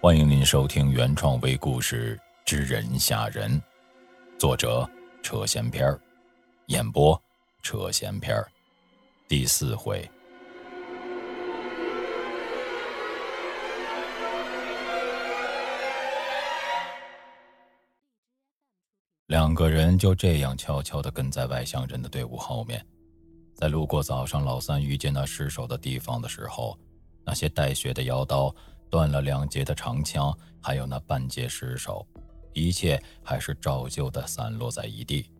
欢迎您收听原创微故事《知人吓人》，作者车闲篇儿，演播车闲篇儿，第四回。两个人就这样悄悄的跟在外乡人的队伍后面，在路过早上老三遇见那尸首的地方的时候，那些带血的腰刀。断了两截的长枪，还有那半截尸首，一切还是照旧的散落在一地。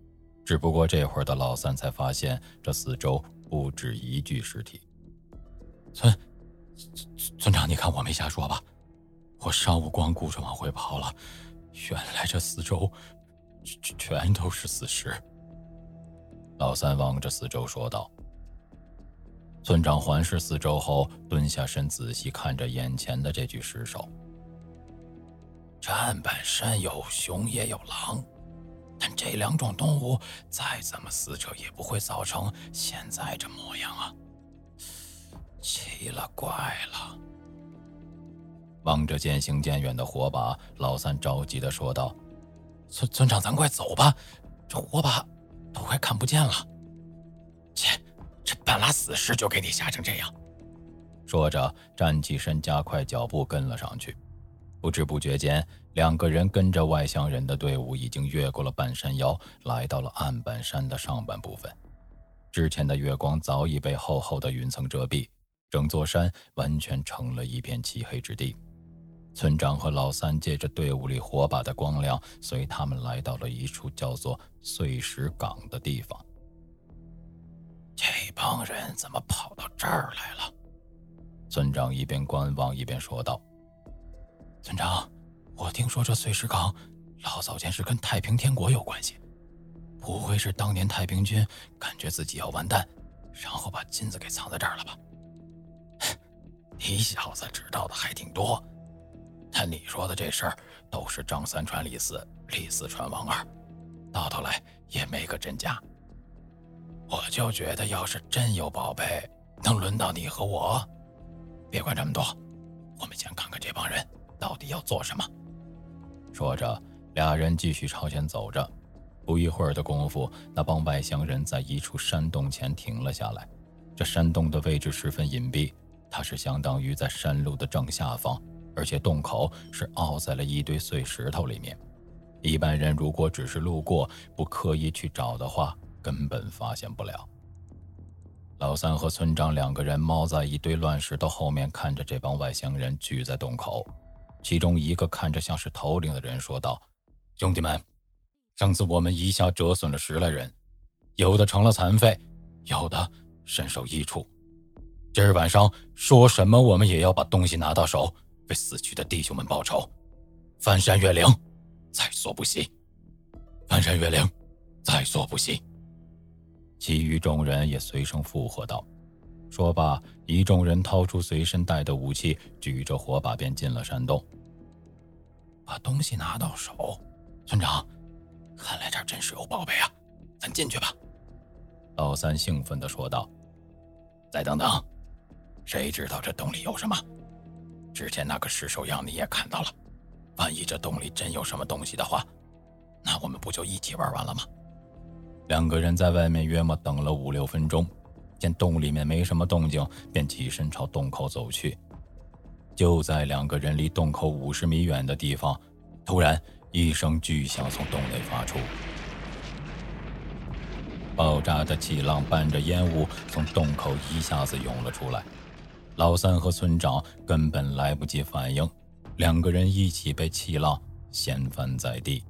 只不过这会儿的老三才发现，这四周不止一具尸体。村村长，你看我没瞎说吧？我上午光顾着往回跑了，原来这四周全都是死尸。老三望着四周说道。村长环视四周后，蹲下身，仔细看着眼前的这具尸首。这案板山有熊也有狼，但这两种动物再怎么撕扯，也不会造成现在这模样啊！奇了怪了！望着渐行渐远的火把，老三着急的说道：“村村长，咱快走吧，这火把都快看不见了。”切！这半拉死尸就给你吓成这样，说着站起身，加快脚步跟了上去。不知不觉间，两个人跟着外乡人的队伍已经越过了半山腰，来到了案板山的上半部分。之前的月光早已被厚厚的云层遮蔽，整座山完全成了一片漆黑之地。村长和老三借着队伍里火把的光亮，随他们来到了一处叫做碎石岗的地方。这帮人怎么跑到这儿来了？村长一边观望一边说道：“村长，我听说这碎石岗老早前是跟太平天国有关系，不会是当年太平军感觉自己要完蛋，然后把金子给藏在这儿了吧？” 你小子知道的还挺多，但你说的这事儿都是张三传李四，李四传王二，到头来也没个真假。就觉得，要是真有宝贝，能轮到你和我？别管这么多，我们先看看这帮人到底要做什么。说着，俩人继续朝前走着。不一会儿的功夫，那帮外乡人在一处山洞前停了下来。这山洞的位置十分隐蔽，它是相当于在山路的正下方，而且洞口是凹在了一堆碎石头里面。一般人如果只是路过，不刻意去找的话，根本发现不了。老三和村长两个人猫在一堆乱石头后面，看着这帮外乡人聚在洞口。其中一个看着像是头领的人说道：“兄弟们，上次我们一下折损了十来人，有的成了残废，有的身首异处。今儿晚上说什么我们也要把东西拿到手，为死去的弟兄们报仇。翻山越岭，在所不惜。翻山越岭，在所不惜。”其余众人也随声附和道。说罢，一众人掏出随身带的武器，举着火把便进了山洞。把东西拿到手，村长，看来这儿真是有宝贝啊！咱进去吧。老三兴奋地说道。再等等，谁知道这洞里有什么？之前那个尸首样你也看到了，万一这洞里真有什么东西的话，那我们不就一起玩完了吗？两个人在外面约莫等了五六分钟，见洞里面没什么动静，便起身朝洞口走去。就在两个人离洞口五十米远的地方，突然一声巨响从洞内发出，爆炸的气浪伴着烟雾从洞口一下子涌了出来。老三和村长根本来不及反应，两个人一起被气浪掀翻在地。